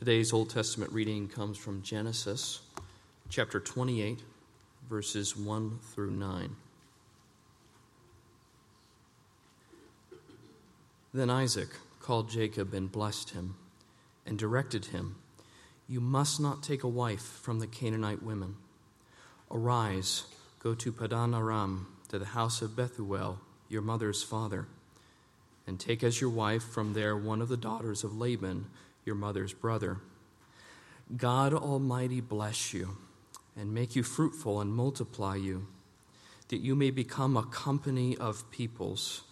Today's Old Testament reading comes from Genesis chapter 28, verses 1 through 9. Then Isaac called Jacob and blessed him, and directed him You must not take a wife from the Canaanite women. Arise, go to Padan Aram, to the house of Bethuel, your mother's father, and take as your wife from there one of the daughters of Laban your mother's brother. God Almighty bless you and make you fruitful and multiply you, that you may become a company of peoples.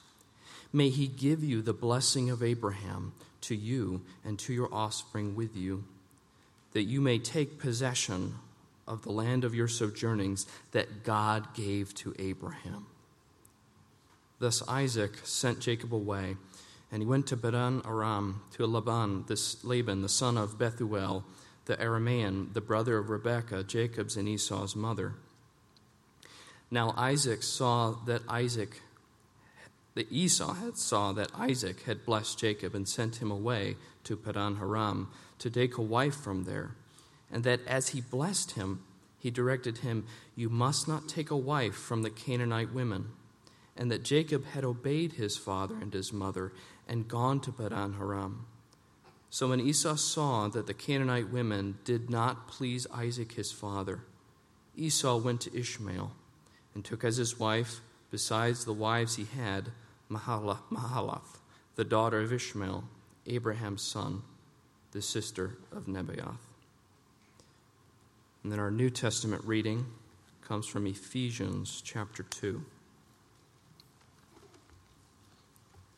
May he give you the blessing of Abraham to you and to your offspring with you, that you may take possession of the land of your sojournings that God gave to Abraham. Thus Isaac sent Jacob away and he went to Padan Aram to Laban, this Laban, the son of Bethuel, the Aramean, the brother of Rebekah, Jacob's and Esau's mother. Now Isaac saw that Isaac, the Esau had saw that Isaac had blessed Jacob and sent him away to Padan Aram to take a wife from there, and that as he blessed him, he directed him, You must not take a wife from the Canaanite women, and that Jacob had obeyed his father and his mother and gone to Padan Aram. So when Esau saw that the Canaanite women did not please Isaac his father, Esau went to Ishmael and took as his wife, besides the wives he had, Mahalath, the daughter of Ishmael, Abraham's son, the sister of Nebaioth. And then our New Testament reading comes from Ephesians chapter 2.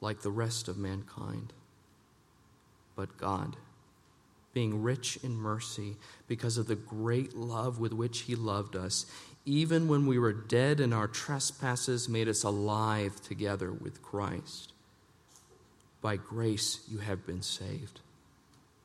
like the rest of mankind. But God, being rich in mercy because of the great love with which He loved us, even when we were dead in our trespasses, made us alive together with Christ. By grace you have been saved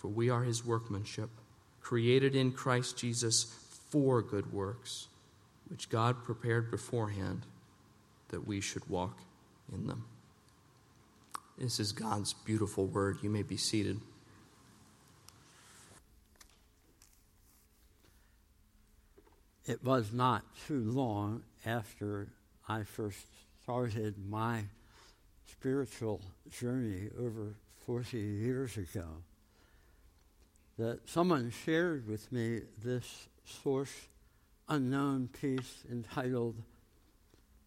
For we are his workmanship, created in Christ Jesus for good works, which God prepared beforehand that we should walk in them. This is God's beautiful word. You may be seated. It was not too long after I first started my spiritual journey over 40 years ago that someone shared with me this source unknown piece entitled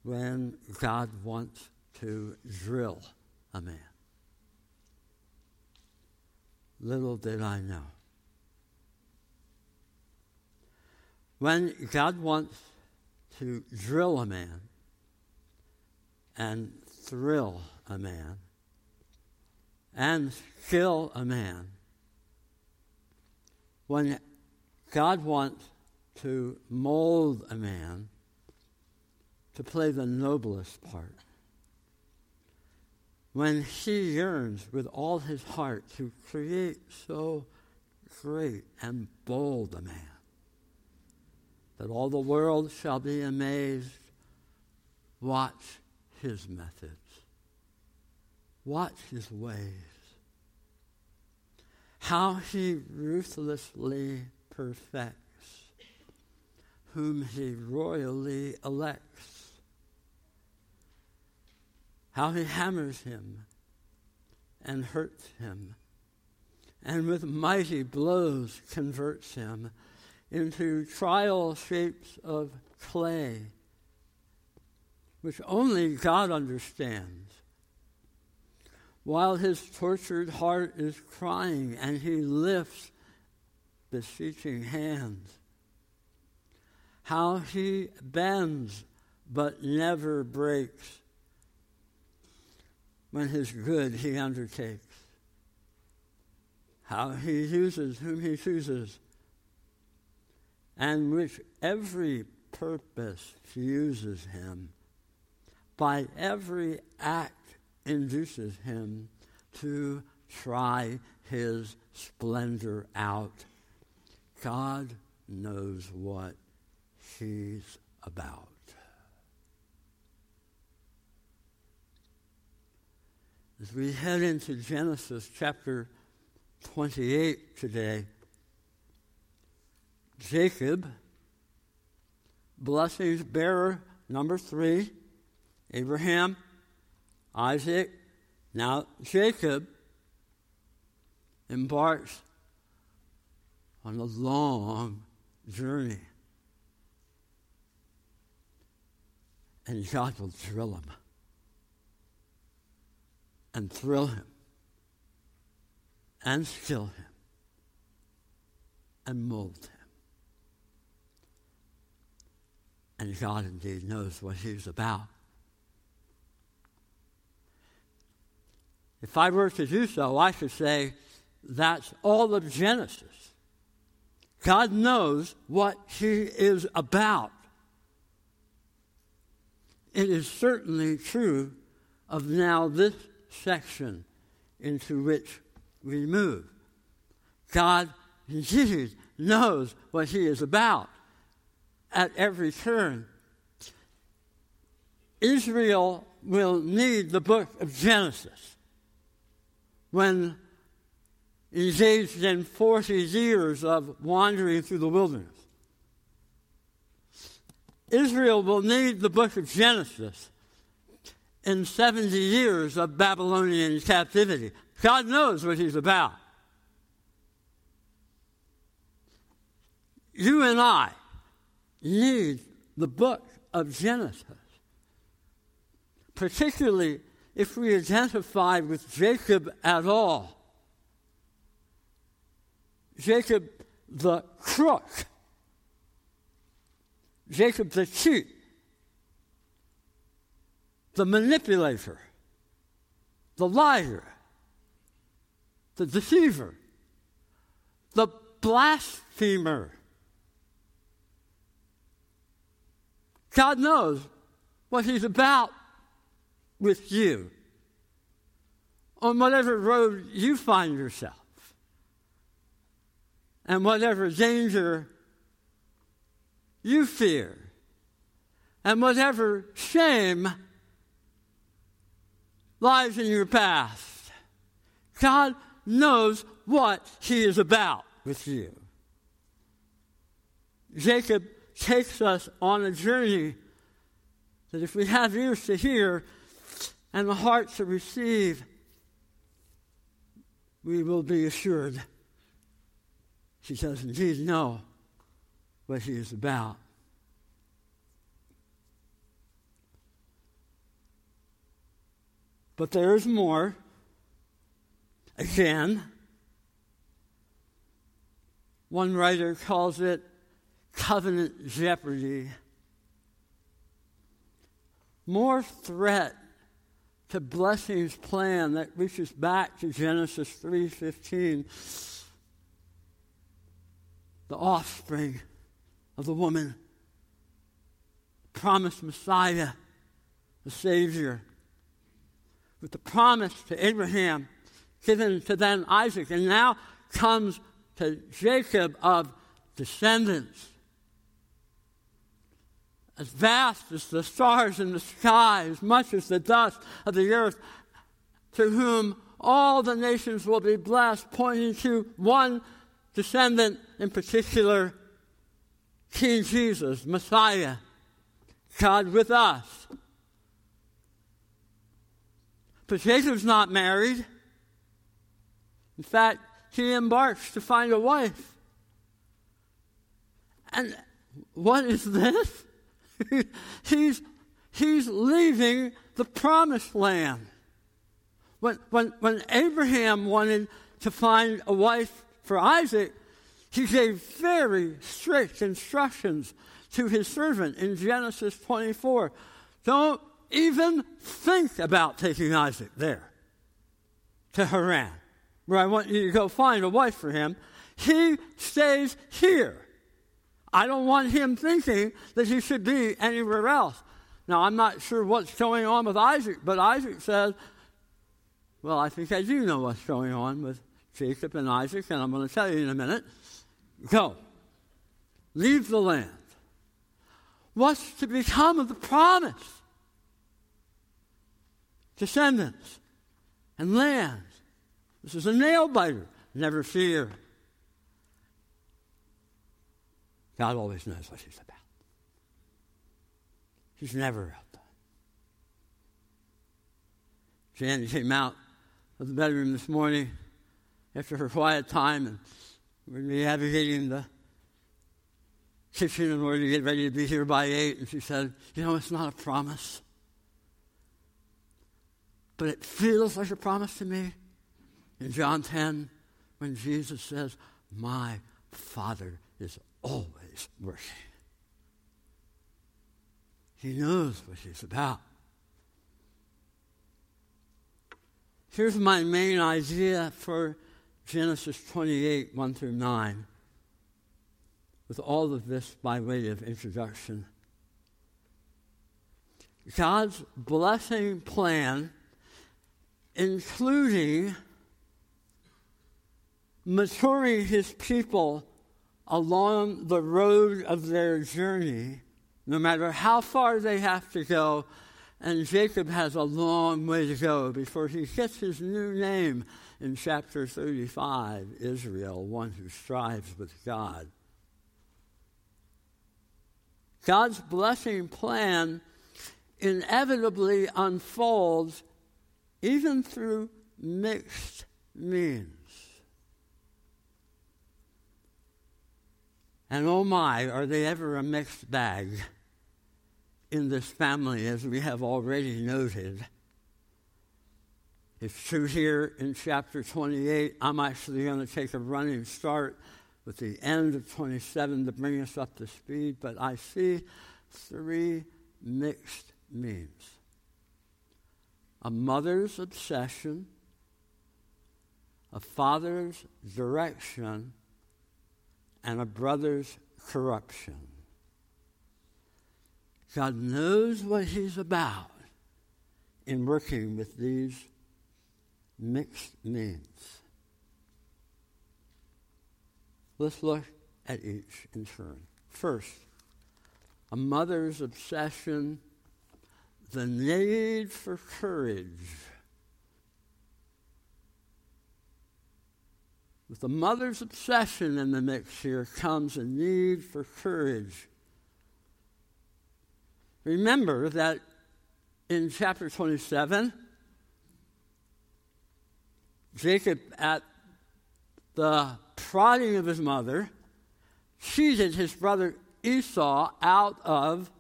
When God Wants to Drill a Man. Little did I know. When God wants to drill a man and thrill a man and kill a man, when God wants to mold a man to play the noblest part, when he yearns with all his heart to create so great and bold a man, that all the world shall be amazed, watch his methods, watch his ways how he ruthlessly perfects whom he royally elects, how he hammers him and hurts him, and with mighty blows converts him into trial shapes of clay, which only God understands. While his tortured heart is crying and he lifts beseeching hands, how he bends but never breaks when his good he undertakes, how he uses whom he chooses, and which every purpose uses him, by every act induces him to try his splendor out. God knows what he's about. As we head into Genesis chapter 28 today, Jacob, blessings bearer number three, Abraham, Isaac, now Jacob embarks on a long journey. And God will thrill him and thrill him and still him and mold him. And God indeed knows what he's about. If I were to do so, I should say that's all of Genesis. God knows what he is about. It is certainly true of now this section into which we move. God indeed knows what He is about at every turn. Israel will need the book of Genesis when engaged in 40 years of wandering through the wilderness. Israel will need the book of Genesis in 70 years of Babylonian captivity. God knows what he's about. You and I need the book of Genesis, particularly if we identify with Jacob at all. Jacob the crook, Jacob the cheat, the manipulator, the liar, the deceiver, the blasphemer. God knows what He's about with you on whatever road you find yourself and whatever danger you fear and whatever shame lies in your past. God knows what He is about with you. Jacob takes us on a journey that if we have ears to hear and the heart to receive, we will be assured She does indeed know what he is about. But there is more. Again, one writer calls it covenant jeopardy. More threat to blessing's plan that reaches back to Genesis 3:15. The offspring of the woman, promised Messiah, the Savior with the promise to Abraham given to then Isaac, and now comes to Jacob of descendants. As vast as the stars in the sky, as much as the dust of the earth, to whom all the nations will be blessed, pointing to one descendant in particular, King Jesus, Messiah, God with us. But Jacob's not married. In fact, he embarks to find a wife. And what is this? he's, he's leaving the promised land. When, when, when Abraham wanted to find a wife for Isaac, he gave very strict instructions to his servant in Genesis 24. Don't even think about taking Isaac there to Haran, where I want you to go find a wife for him. He stays here. I don't want him thinking that he should be anywhere else. Now, I'm not sure what's going on with Isaac, but Isaac says, Well, I think I do know what's going on with Jacob and Isaac, and I'm going to tell you in a minute. Go. Leave the land. What's to become of the promise? Descendants and land. This is a nail biter. Never fear. God always knows what He's about. He's never outdone. Jan came out of the bedroom this morning after her quiet time and we're navigating the kitchen in order to get ready to be here by 8. And she said, You know, it's not a promise, but it feels like a promise to me. In John 10, when Jesus says, My Father is always working. He knows what he's about. Here's my main idea for Genesis 28, 1 through 9, with all of this by way of introduction. God's blessing plan, including maturing his people along the road of their journey, no matter how far they have to go. And Jacob has a long way to go before he gets his new name in chapter 35 Israel, one who strives with God. God's blessing plan inevitably unfolds even through mixed means. And oh my, are they ever a mixed bag in this family, as we have already noted. It's true here in chapter 28. I'm actually going to take a running start with the end of 27 to bring us up to speed, but I see three mixed memes a mother's obsession, a father's direction, and a brother's corruption. God knows what He's about in working with these mixed means. Let's look at each in turn. First, a mother's obsession, the need for courage. With the mother's obsession in the mix here comes a need for courage. Remember that in chapter 27, Jacob, at the prodding of his mother, cheated his brother Esau out of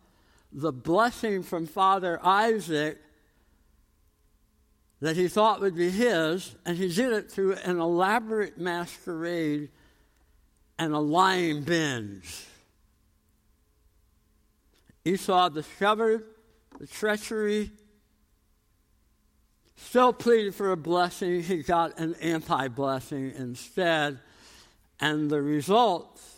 the blessing from Father Isaac that he thought would be his, and he did it through an elaborate masquerade and a lying binge. Esau discovered the treachery still pleaded for a blessing, he got an anti blessing instead. And the results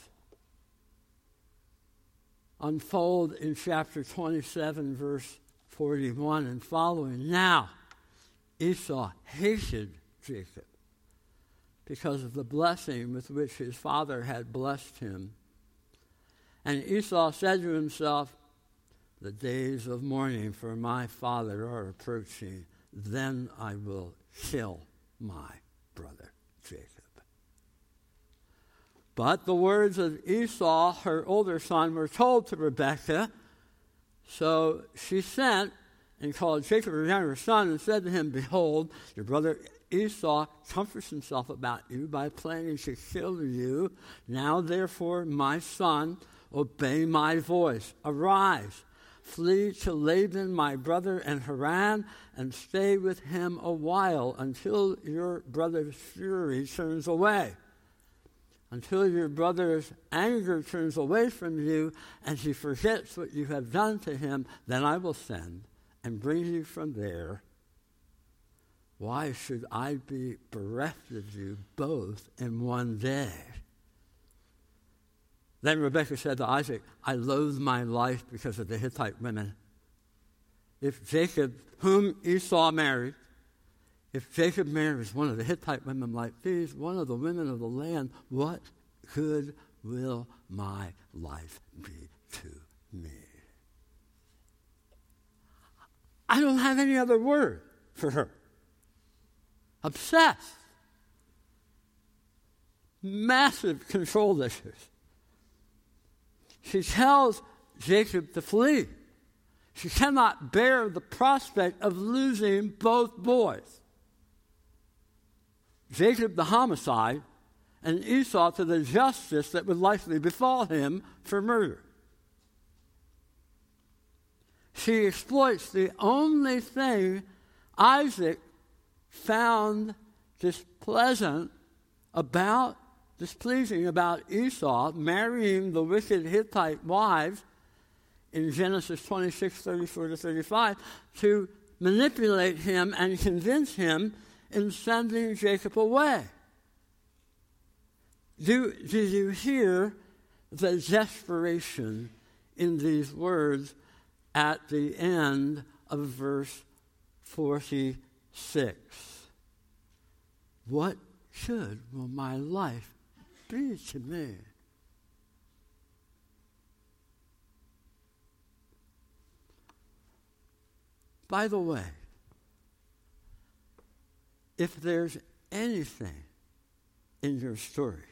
unfold in chapter 27, verse 41 and following. Now, Esau hated Jacob because of the blessing with which his father had blessed him. And Esau said to himself, The days of mourning for my father are approaching then I will kill my brother Jacob. But the words of Esau, her older son, were told to Rebekah. So she sent and called Jacob her younger son and said to him, Behold, your brother Esau comforts himself about you by planning to kill you. Now, therefore, my son, obey my voice. Arise, flee to Laban, my brother, and Haran, and stay with him a while until your brother's fury turns away. Until your brother's anger turns away from you and he forgets what you have done to him, then I will send and bring you from there why should I be bereft of you both in one day? Then Rebekah said to Isaac, I loathe my life because of the Hittite women. If Jacob, whom Esau married, if Jacob marries one of the Hittite women like these, one of the women of the land, what good will my life be to me? I don't have any other word for her obsessed. Massive control issues. She tells Jacob to flee. She cannot bear the prospect of losing both boys. Jacob the homicide, and Esau to the justice that would likely befall him for murder. She exploits the only thing Isaac found displeasant about, displeasing about Esau marrying the wicked Hittite wives in Genesis 26, 34 to 35, to manipulate him and convince him in sending Jacob away. Do, did you hear the desperation in these words at the end of verse 46? What should will my life be to me? By the way, if there's anything in your story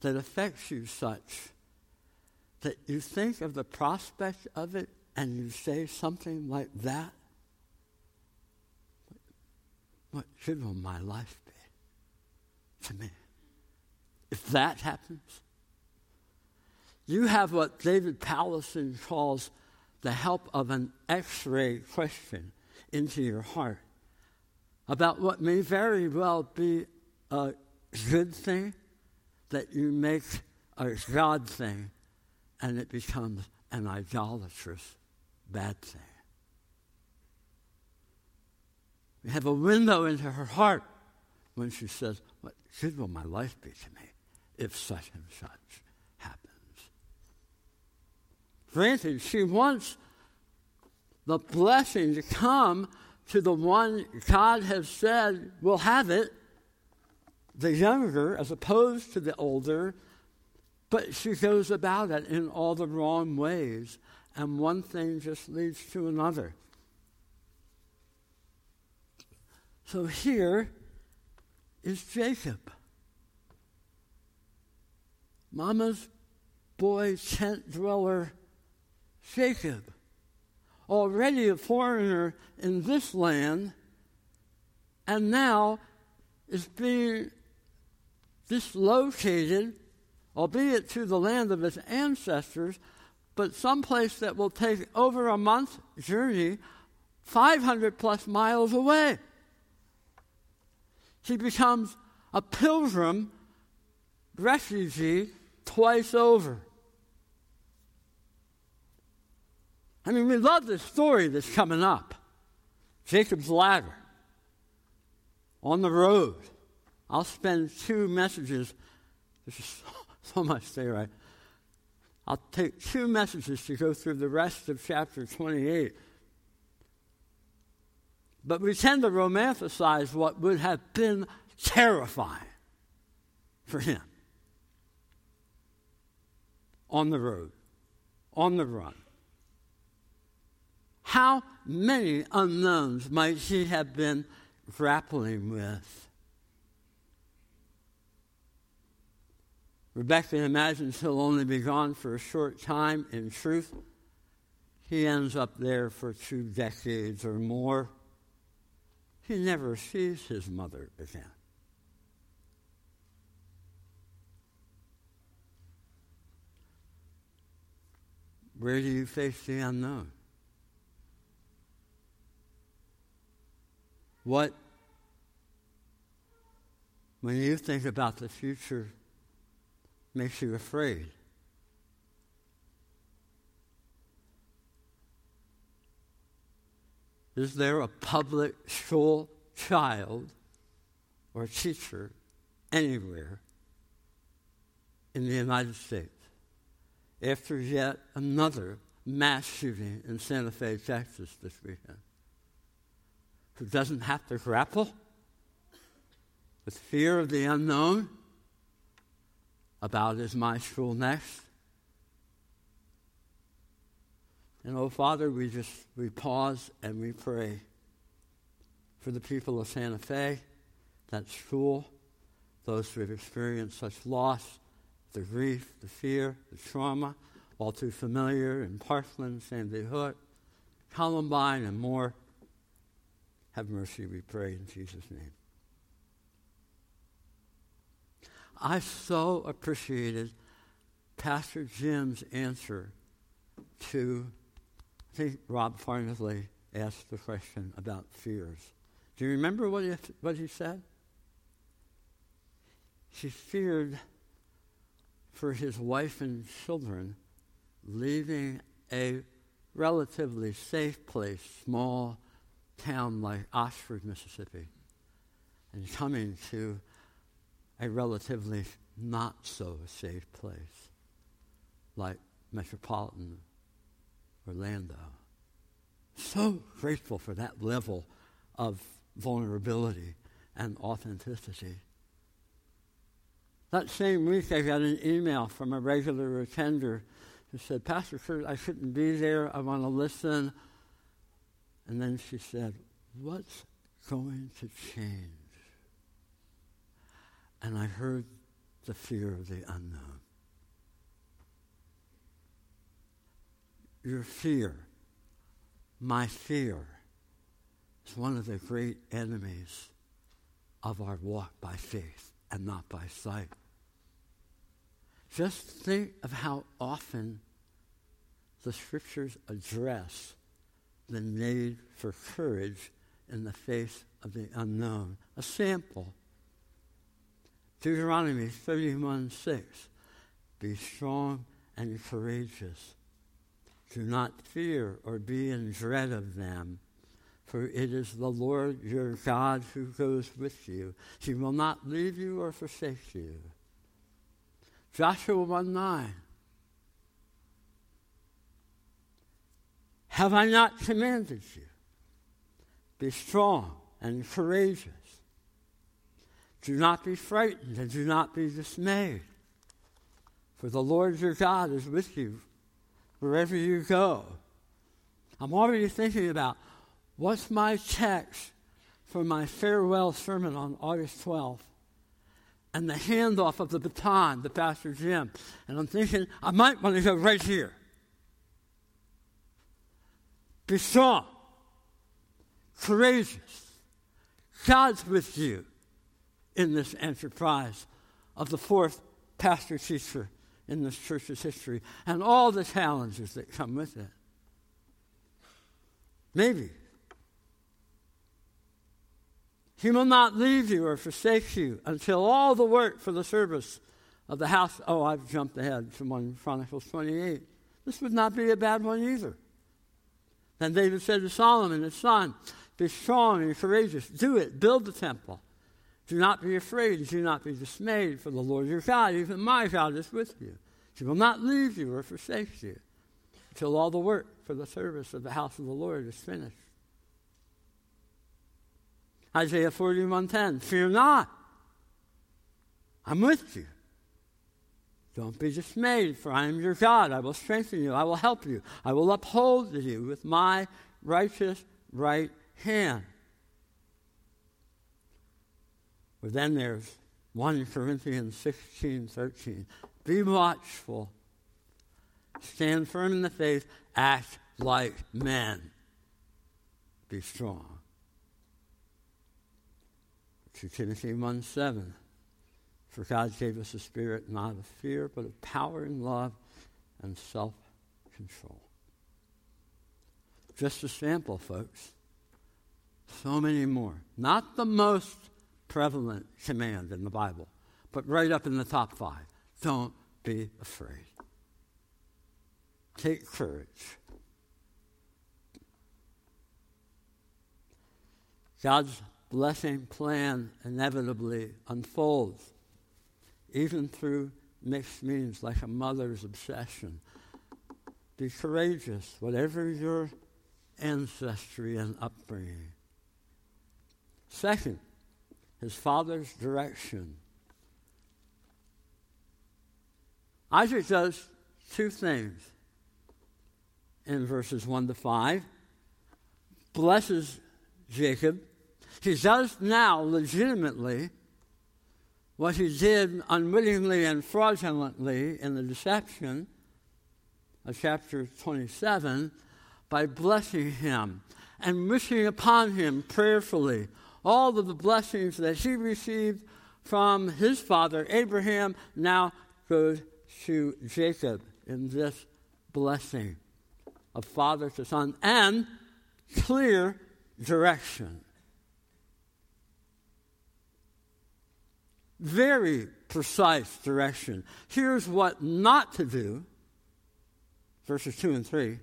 that affects you such that you think of the prospect of it and you say something like that, what should my life be to me? If that happens, you have what David Powlison calls the help of an x ray question into your heart about what may very well be a good thing that you make a God thing and it becomes an idolatrous bad thing. We have a window into her heart when she says, What good will my life be to me if such and such happens? Granted, she wants the blessing to come to the one God has said will have it, the younger as opposed to the older, but she goes about it in all the wrong ways, and one thing just leads to another. So here is Jacob. Mama's boy, tent dweller, Jacob, already a foreigner in this land, and now is being dislocated, albeit to the land of his ancestors, but someplace that will take over a month journey, 500 plus miles away. She becomes a pilgrim, refugee, twice over. I mean, we love this story that's coming up Jacob's ladder on the road. I'll spend two messages. There's just so much there. Right? I'll take two messages to go through the rest of chapter 28 but we tend to romanticize what would have been terrifying for him on the road, on the run. How many unknowns might he have been grappling with? Rebekah imagines he'll only be gone for a short time. In truth, he ends up there for two decades or more. he never sees his mother again. Where do you face the unknown? What, when you think about the future, makes you afraid? Is there a public school child or teacher anywhere in the United States after yet another mass shooting in Santa Fe, Texas this weekend who doesn't have to grapple with fear of the unknown about his next? And oh, Father, we just we pause and we pray for the people of Santa Fe, that school, those who have experienced such loss, the grief, the fear, the trauma, all too familiar in Parkland, Sandy Hook, Columbine, and more. Have mercy, we pray in Jesus' name. I so appreciated Pastor Jim's answer to I think Rob Farnasley asked the question about fears. Do you remember what he, what he said? He feared for his wife and children leaving a relatively safe place, small town like Oxford, Mississippi, and coming to a relatively not so safe place like metropolitan Orlando. So grateful for that level of vulnerability and authenticity. That same week, I got an email from a regular attender who said, Pastor Kurt, I shouldn't be there. I want to listen. And then she said, What's going to change? And I heard the fear of the unknown. Your fear, my fear, is one of the great enemies of our walk by faith and not by sight. Just think of how often the scriptures address the need for courage in the face of the unknown. A sample Deuteronomy 31 6. Be strong and courageous. Do not fear or be in dread of them, for it is the Lord your God who goes with you. He will not leave you or forsake you. Joshua 1 9. Have I not commanded you? Be strong and courageous. Do not be frightened and do not be dismayed. For the Lord your God is with you wherever you go. I'm already thinking about what's my text for my farewell sermon on August 12th and the handoff of the baton to Pastor Jim. And I'm thinking, I might want to go right here. Be strong, courageous. God's with you in this enterprise of the fourth pastor teacher in this church's history and all the challenges that come with it. Maybe. He will not leave you or forsake you until all the work for the service of the house. Oh, I've jumped ahead to 1 Chronicles 28. This would not be a bad one either. Then David said to Solomon, his son, Be strong and courageous. Do it. Build the temple. Do not be afraid, do not be dismayed, for the Lord your God, even my God, is with you. He will not leave you or forsake you until all the work for the service of the house of the Lord is finished. Isaiah 41:10, fear not. I'm with you. Don't be dismayed, for I am your God. I will strengthen you. I will help you. I will uphold you with my righteous right hand. But then there's 1 Corinthians 16 13. Be watchful, stand firm in the faith, act like men, be strong. 2 Timothy 1 7. For God gave us a spirit not of fear, but of power and love and self control. Just a sample, folks. So many more. Not the most prevalent command in the Bible, but right up in the top five. Don't be afraid. Take courage. God's blessing plan inevitably unfolds, even through mixed means like a mother's obsession. Be courageous, whatever your ancestry and upbringing. Second, his father's direction. Isaac does two things in verses 1 to 5. Blesses Jacob. He does now legitimately what he did unwittingly and fraudulently in the deception of chapter 27 by blessing him and wishing upon him prayerfully all of the blessings that he received from his father Abraham now goes to Jacob in this blessing of father to son and clear direction. Very precise direction. Here's what not to do verses 2 and 3.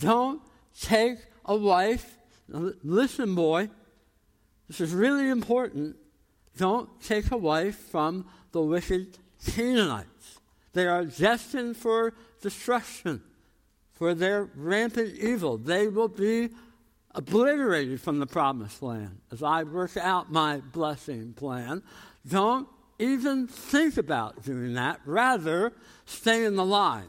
Don't take a wife. Listen, boy, this is really important. Don't take a wife from the wicked Canaanites. They are destined for destruction, for their rampant evil. They will be obliterated from the promised land as I work out my blessing plan. Don't even think about doing that. Rather, stay in the line,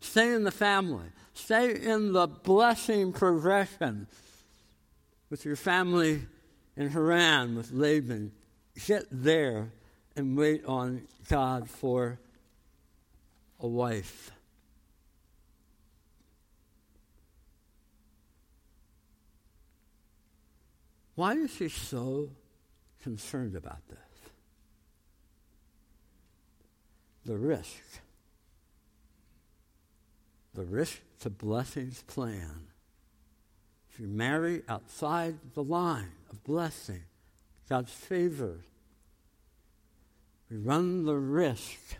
stay in the family, stay in the blessing progression with your family in Haran with Laban. Sit there and wait on God for a wife. Why is he so concerned about this? The risk. The risk to blessings plan you marry outside the line of blessing, God's favor, we run the risk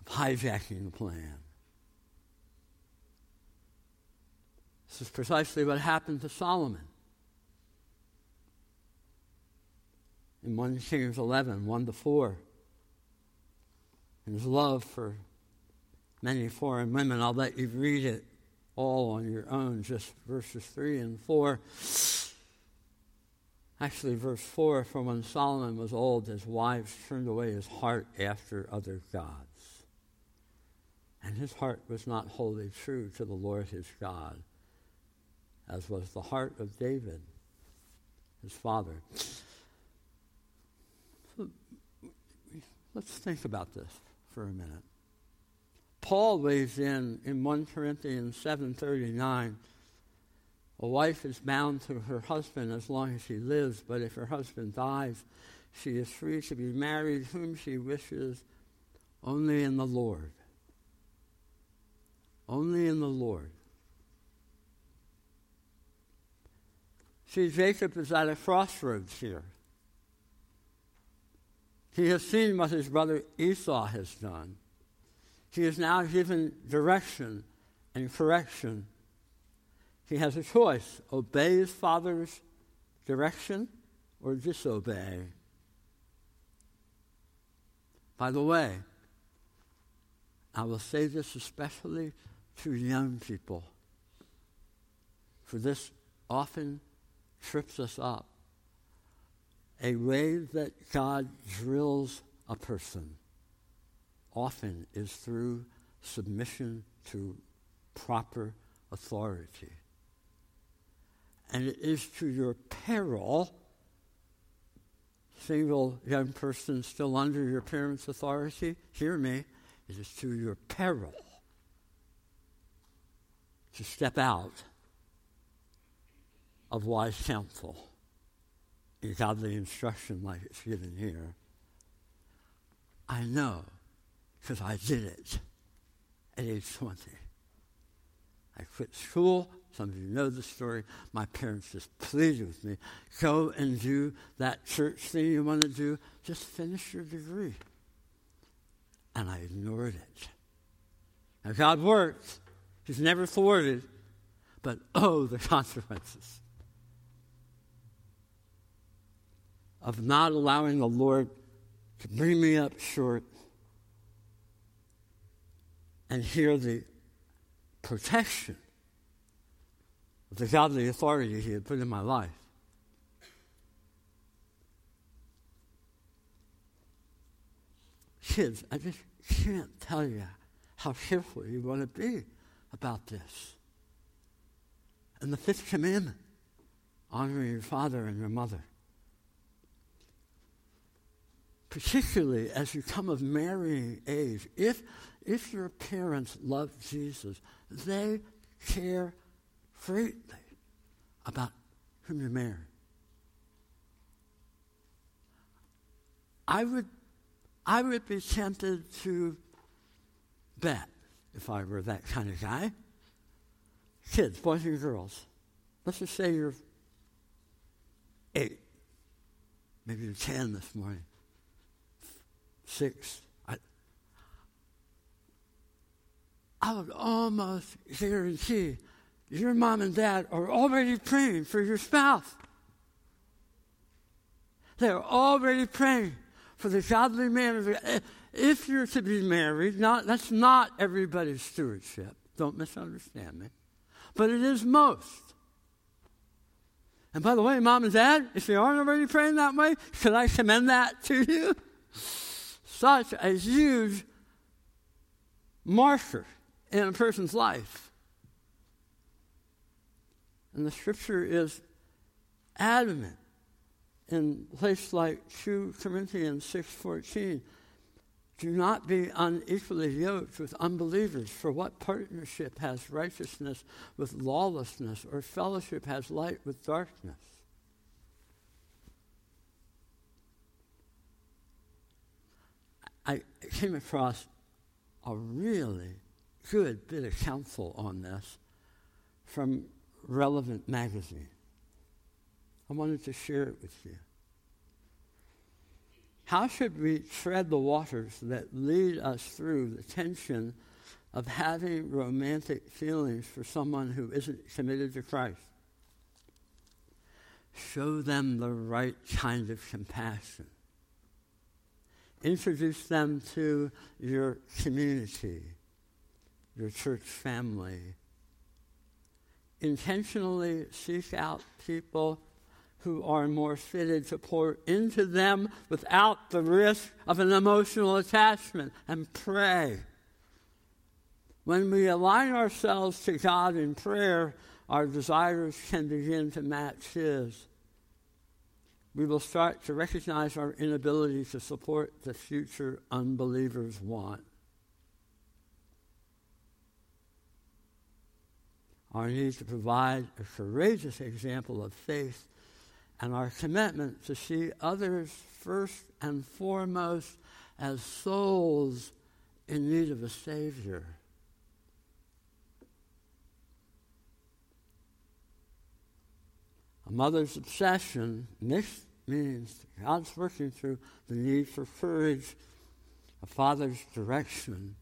of hijacking the plan. This is precisely what happened to Solomon. In 1 Kings 11, 1 to 4. In his love for many foreign women, I'll let you read it all on your own, just verses 3 and 4. Actually, verse 4 For when Solomon was old, his wives turned away his heart after other gods. And his heart was not wholly true to the Lord his God, as was the heart of David, his father. Let's think about this for a minute. Paul weighs in in 1 Corinthians 7:39. A wife is bound to her husband as long as she lives, but if her husband dies, she is free to be married whom she wishes only in the Lord. Only in the Lord. See, Jacob is at a crossroads here. He has seen what his brother Esau has done. He is now given direction and correction. He has a choice obey his father's direction or disobey. By the way, I will say this especially to young people, for this often trips us up. A way that God drills a person often is through submission to proper authority. And it is to your peril, single young person still under your parents' authority, hear me, it is to your peril to step out of wise counsel. in godly instruction like it's given here. I know because I did it at age 20. I quit school. Some of you know the story. My parents just pleaded with me go and do that church thing you want to do. Just finish your degree. And I ignored it. Now, God works, He's never thwarted, but oh, the consequences of not allowing the Lord to bring me up short and hear the protection of the godly authority He had put in my life. Kids, I just can't tell you how careful you want to be about this. And the fifth commandment honoring your father and your mother. Particularly as you come of marrying age, if, if your parents love Jesus, they care greatly about whom you marry. I would, I would be tempted to bet, if I were that kind of guy, kids, boys and girls, let's just say you're eight, maybe you're 10 this morning, six. I, would almost guarantee your mom and dad are already praying for your spouse. They're already praying for the godly man. If you're to be married, not, that's not everybody's stewardship. Don't misunderstand me. But it is most. And by the way, mom and dad, if you aren't already praying that way, should I commend that to you? Such a huge marker in a person's life. And the scripture is adamant in places like 2 Corinthians 6.14. Do not be unequally yoked with unbelievers, for what partnership has righteousness with lawlessness, or fellowship has light with darkness? I came across a really good bit of counsel on this from relevant magazine. I wanted to share it with you. How should we tread the waters that lead us through the tension of having romantic feelings for someone who isn't committed to Christ? Show them the right kind of compassion. Introduce them to your community, your church family, intentionally seek out people who are more fitted to pour into them without the risk of an emotional attachment and pray. When we align ourselves to God in prayer, our desires can begin to match His. We will start to recognize our inability to support the future unbelievers want. Our need to provide a courageous example of faith, and our commitment to see others first and foremost as souls in need of a Savior. A mother's obsession mixed means God's working through the need for courage, a father's direction,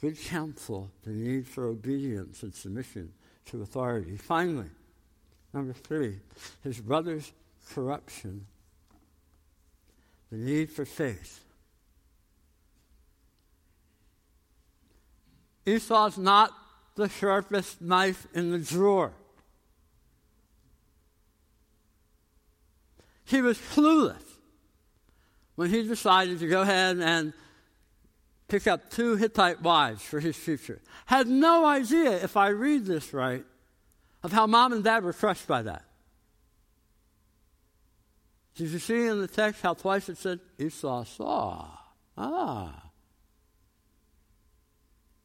good counsel, the need for obedience and submission to authority. Finally, number three, his brother's corruption, the need for faith. Esau's not the sharpest knife in the drawer. He was clueless when he decided to go ahead and pick up two Hittite wives for his future. Had no idea, if I read this right, of how mom and dad were crushed by that. Did you see in the text how twice it said Esau saw? Ah.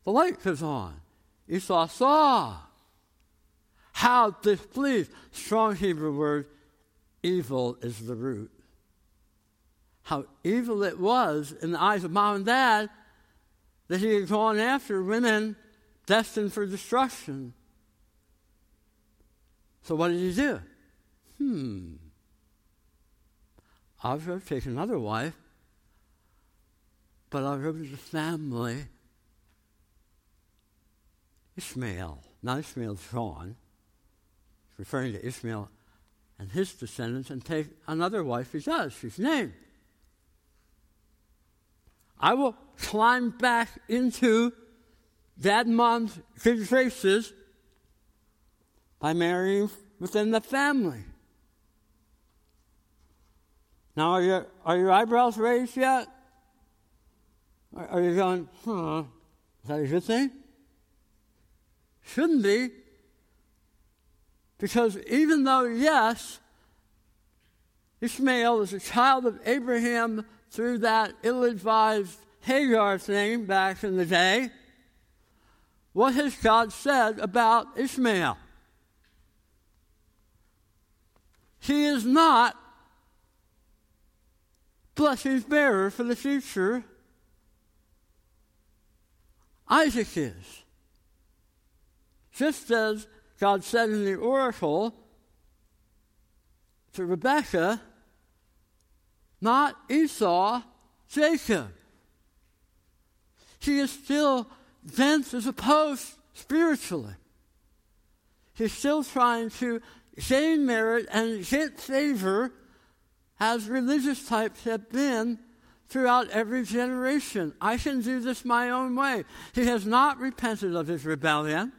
The light goes on. Esau saw. How displeased. Strong Hebrew word, evil is the root. How evil it was in the eyes of mom and dad that he had gone after women destined for destruction. So what did he do? Hmm. I'll go take another wife, but I'll go to the family. Ishmael, not Ishmael's Sean, referring to Ishmael and his descendants, and take another wife he does. She's named. I will climb back into dad mom's good graces by marrying within the family. Now, are your, are your eyebrows raised yet? Are, are you going, huh, is that a good thing? Shouldn't be. Because even though, yes, Ishmael is a child of Abraham through that ill advised Hagar thing back in the day, what has God said about Ishmael? He is not blessings bearer for the future. Isaac is. Just as God said in the oracle to Rebekah, not Esau, Jacob. He is still dense as a post spiritually. He's still trying to gain merit and get favor as religious types have been throughout every generation. I can do this my own way. He has not repented of his rebellion,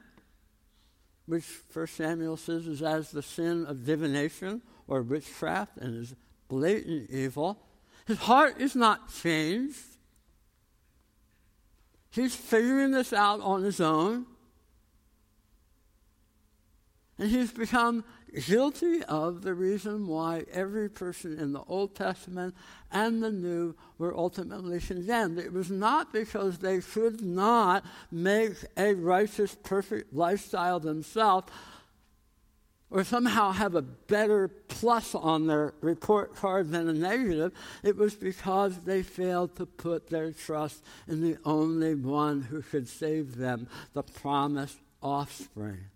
which First Samuel says is as the sin of divination or witchcraft and is blatant evil. His heart is not changed. He's figuring this out on his own. And he's become guilty of the reason why every person in the Old Testament and the New were ultimately condemned. It was not because they could not make a righteous, perfect lifestyle themselves or somehow have a better plus on their report card than a negative, it was because they failed to put their trust in the only one who could save them, the promised offspring.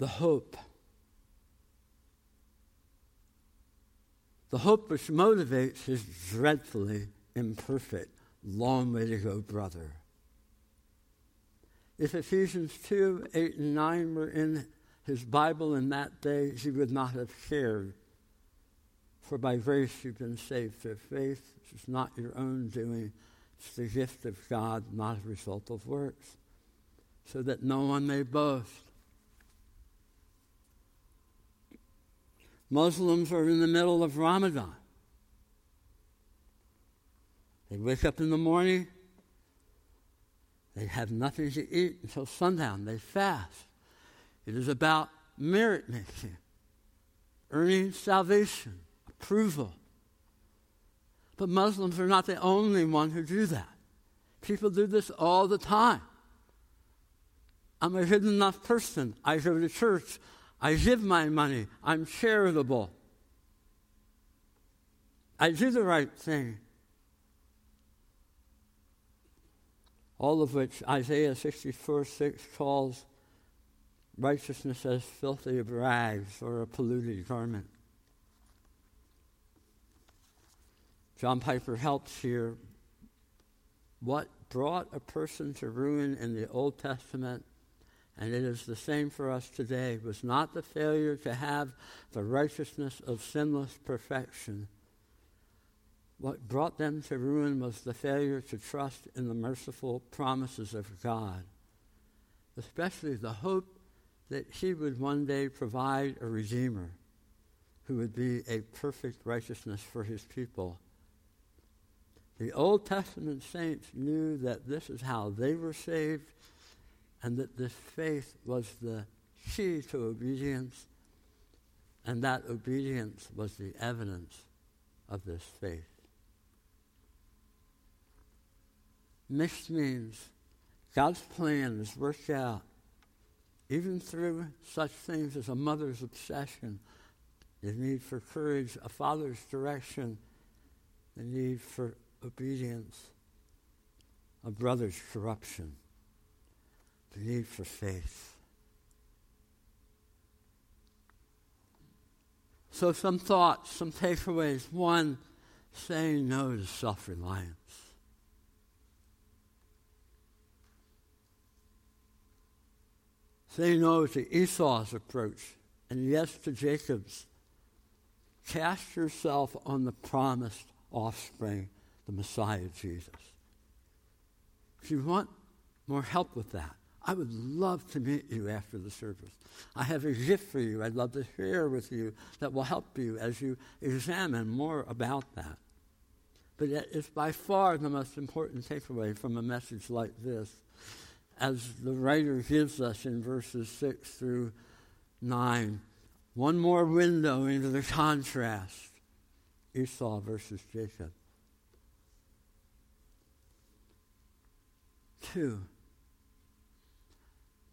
the hope. The hope which motivates his dreadfully imperfect, long way to go brother. If Ephesians 2 8 and 9 were in his Bible in that day, he would not have cared. For by grace you've been saved through faith. Is not your own doing, it's the gift of God, not a result of works, so that no one may boast. Muslims are in the middle of Ramadan. They wake up in the morning, they have nothing to eat until sundown. They fast. It is about merit making, earning salvation, approval. But Muslims are not the only one who do that. People do this all the time. I'm a good enough person. I go to church. I give my money. I'm charitable. I do the right thing. All of which Isaiah 64 6 calls righteousness as filthy rags or a polluted garment. John Piper helps here. What brought a person to ruin in the Old Testament and it is the same for us today, was not the failure to have the righteousness of sinless perfection. What brought them to ruin was the failure to trust in the merciful promises of God, especially the hope that He would one day provide a Redeemer who would be a perfect righteousness for His people. The Old Testament saints knew that this is how they were saved and that this faith was the key to obedience, and that obedience was the evidence of this faith. Mixed means God's plan is worked out even through such things as a mother's obsession, the need for courage, a father's direction, the need for obedience, a brother's corruption, the need for faith. So, some thoughts, some takeaways. One, saying no to self reliance. Say no to Esau's approach and yes to Jacob's. Cast yourself on the promised offspring, the Messiah Jesus. If you want more help with that, I would love to meet you after the service. I have a gift for you I'd love to share with you that will help you as you examine more about that. But it's by far the most important takeaway from a message like this, as the writer gives us in verses 6 through 9. One more window into the contrast Esau versus Jacob. Two,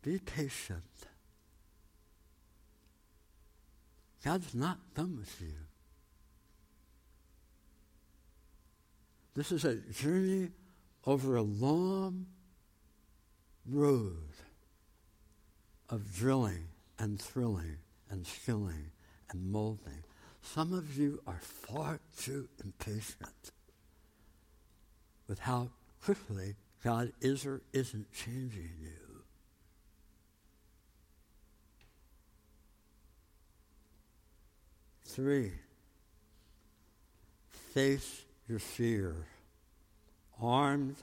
be patient. God's not done with you. This is a journey over a long road of drilling and thrilling and skilling and molding. Some of you are far too impatient with how quickly God is or isn't changing you. Three, face your fear, armed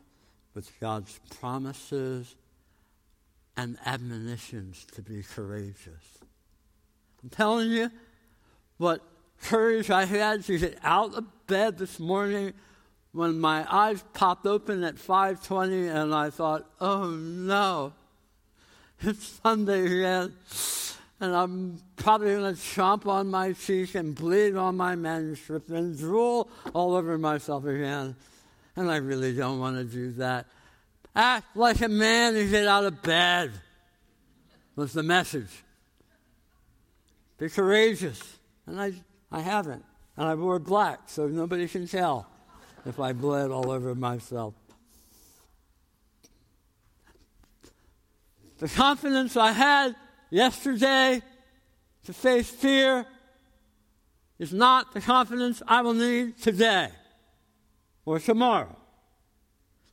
with God's promises and admonitions to be courageous. I'm telling you, what courage I had to get out of bed this morning when my eyes popped open at 5:20 and I thought, "Oh no. It's Sunday again." And I'm probably going to chomp on my cheek and bleed on my manuscript and drool all over myself again. And I really don't want to do that. Act like a man and get out of bed was the message. Be courageous. And I, I haven't. And I wore black, so nobody can tell if I bled all over myself. The confidence I had yesterday to face fear is not the confidence I will need today or tomorrow.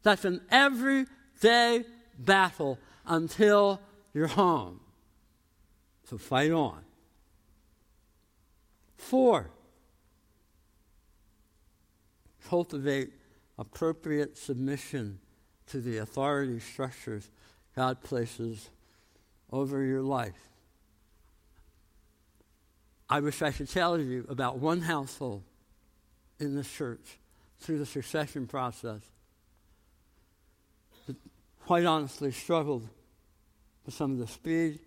That's an everyday battle until you're home. So fight on. Four, cultivate appropriate submission to the authority structures God places over your life. I wish I could tell you about one household in this church through the succession process quite honestly struggled with some of the speed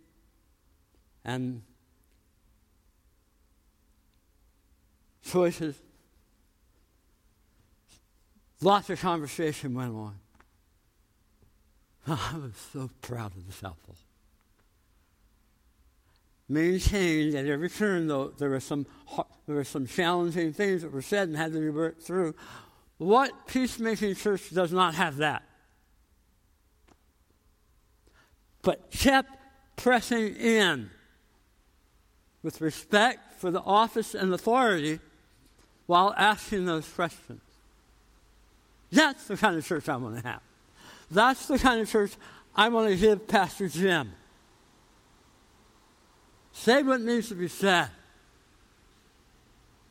and choices. Lots of conversation went on. I was so proud of this apple. Maintained at every turn, though, there were some there were some challenging things that were said and had to be worked through. What peacemaking church does not have that? But kept pressing in with respect for the office and authority while asking those questions. That's the kind of church I want to have. That's the kind of church I want to give Pastor Jim. Say what needs to be said,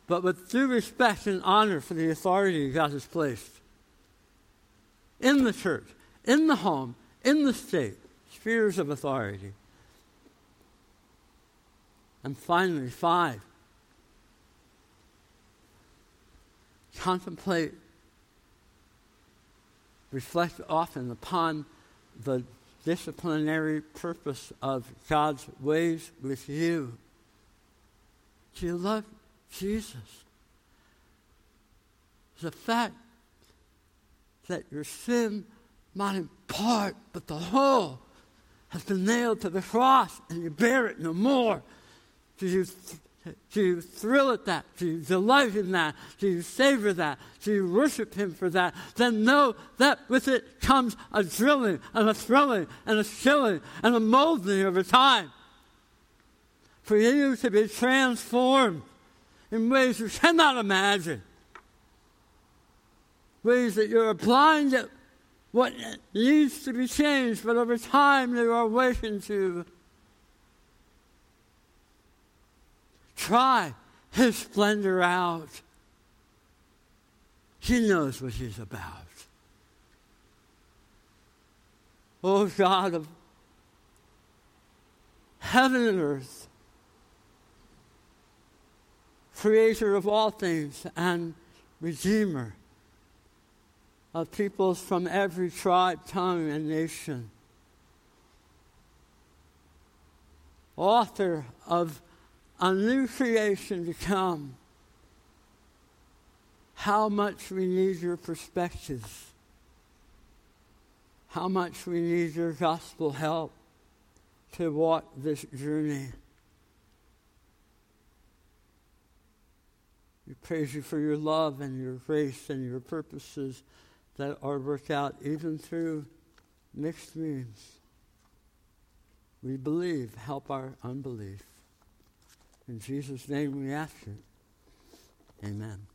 but with due respect and honor for the authority God has placed in the church, in the home, in the state, spheres of authority. And finally, five, contemplate, reflect often upon the disciplinary purpose of God's ways with you. Do you love Jesus? The fact that your sin, not in part, but the whole, has been nailed to the cross and you bear it no more. Do you, do you thrill at that? Do you delight in that? Do you savor that? Do you worship Him for that? Then know that with it comes a drilling and a thrilling and a chilling and a molding over time. For you to be transformed in ways you cannot imagine. Ways that you're blind at what needs to be changed, but over time they are waiting to try his splendor out. He knows what he's about. Oh God of heaven and earth, creator of all things and redeemer of peoples from every tribe, tongue, and nation. Author of a new creation to come. How much we need your perspective. How much we need your gospel help to walk this journey. We praise you for your love and your grace and your purposes that are worked out even through mixed means. We believe, help our unbelief. In Jesus' name we ask it. Amen.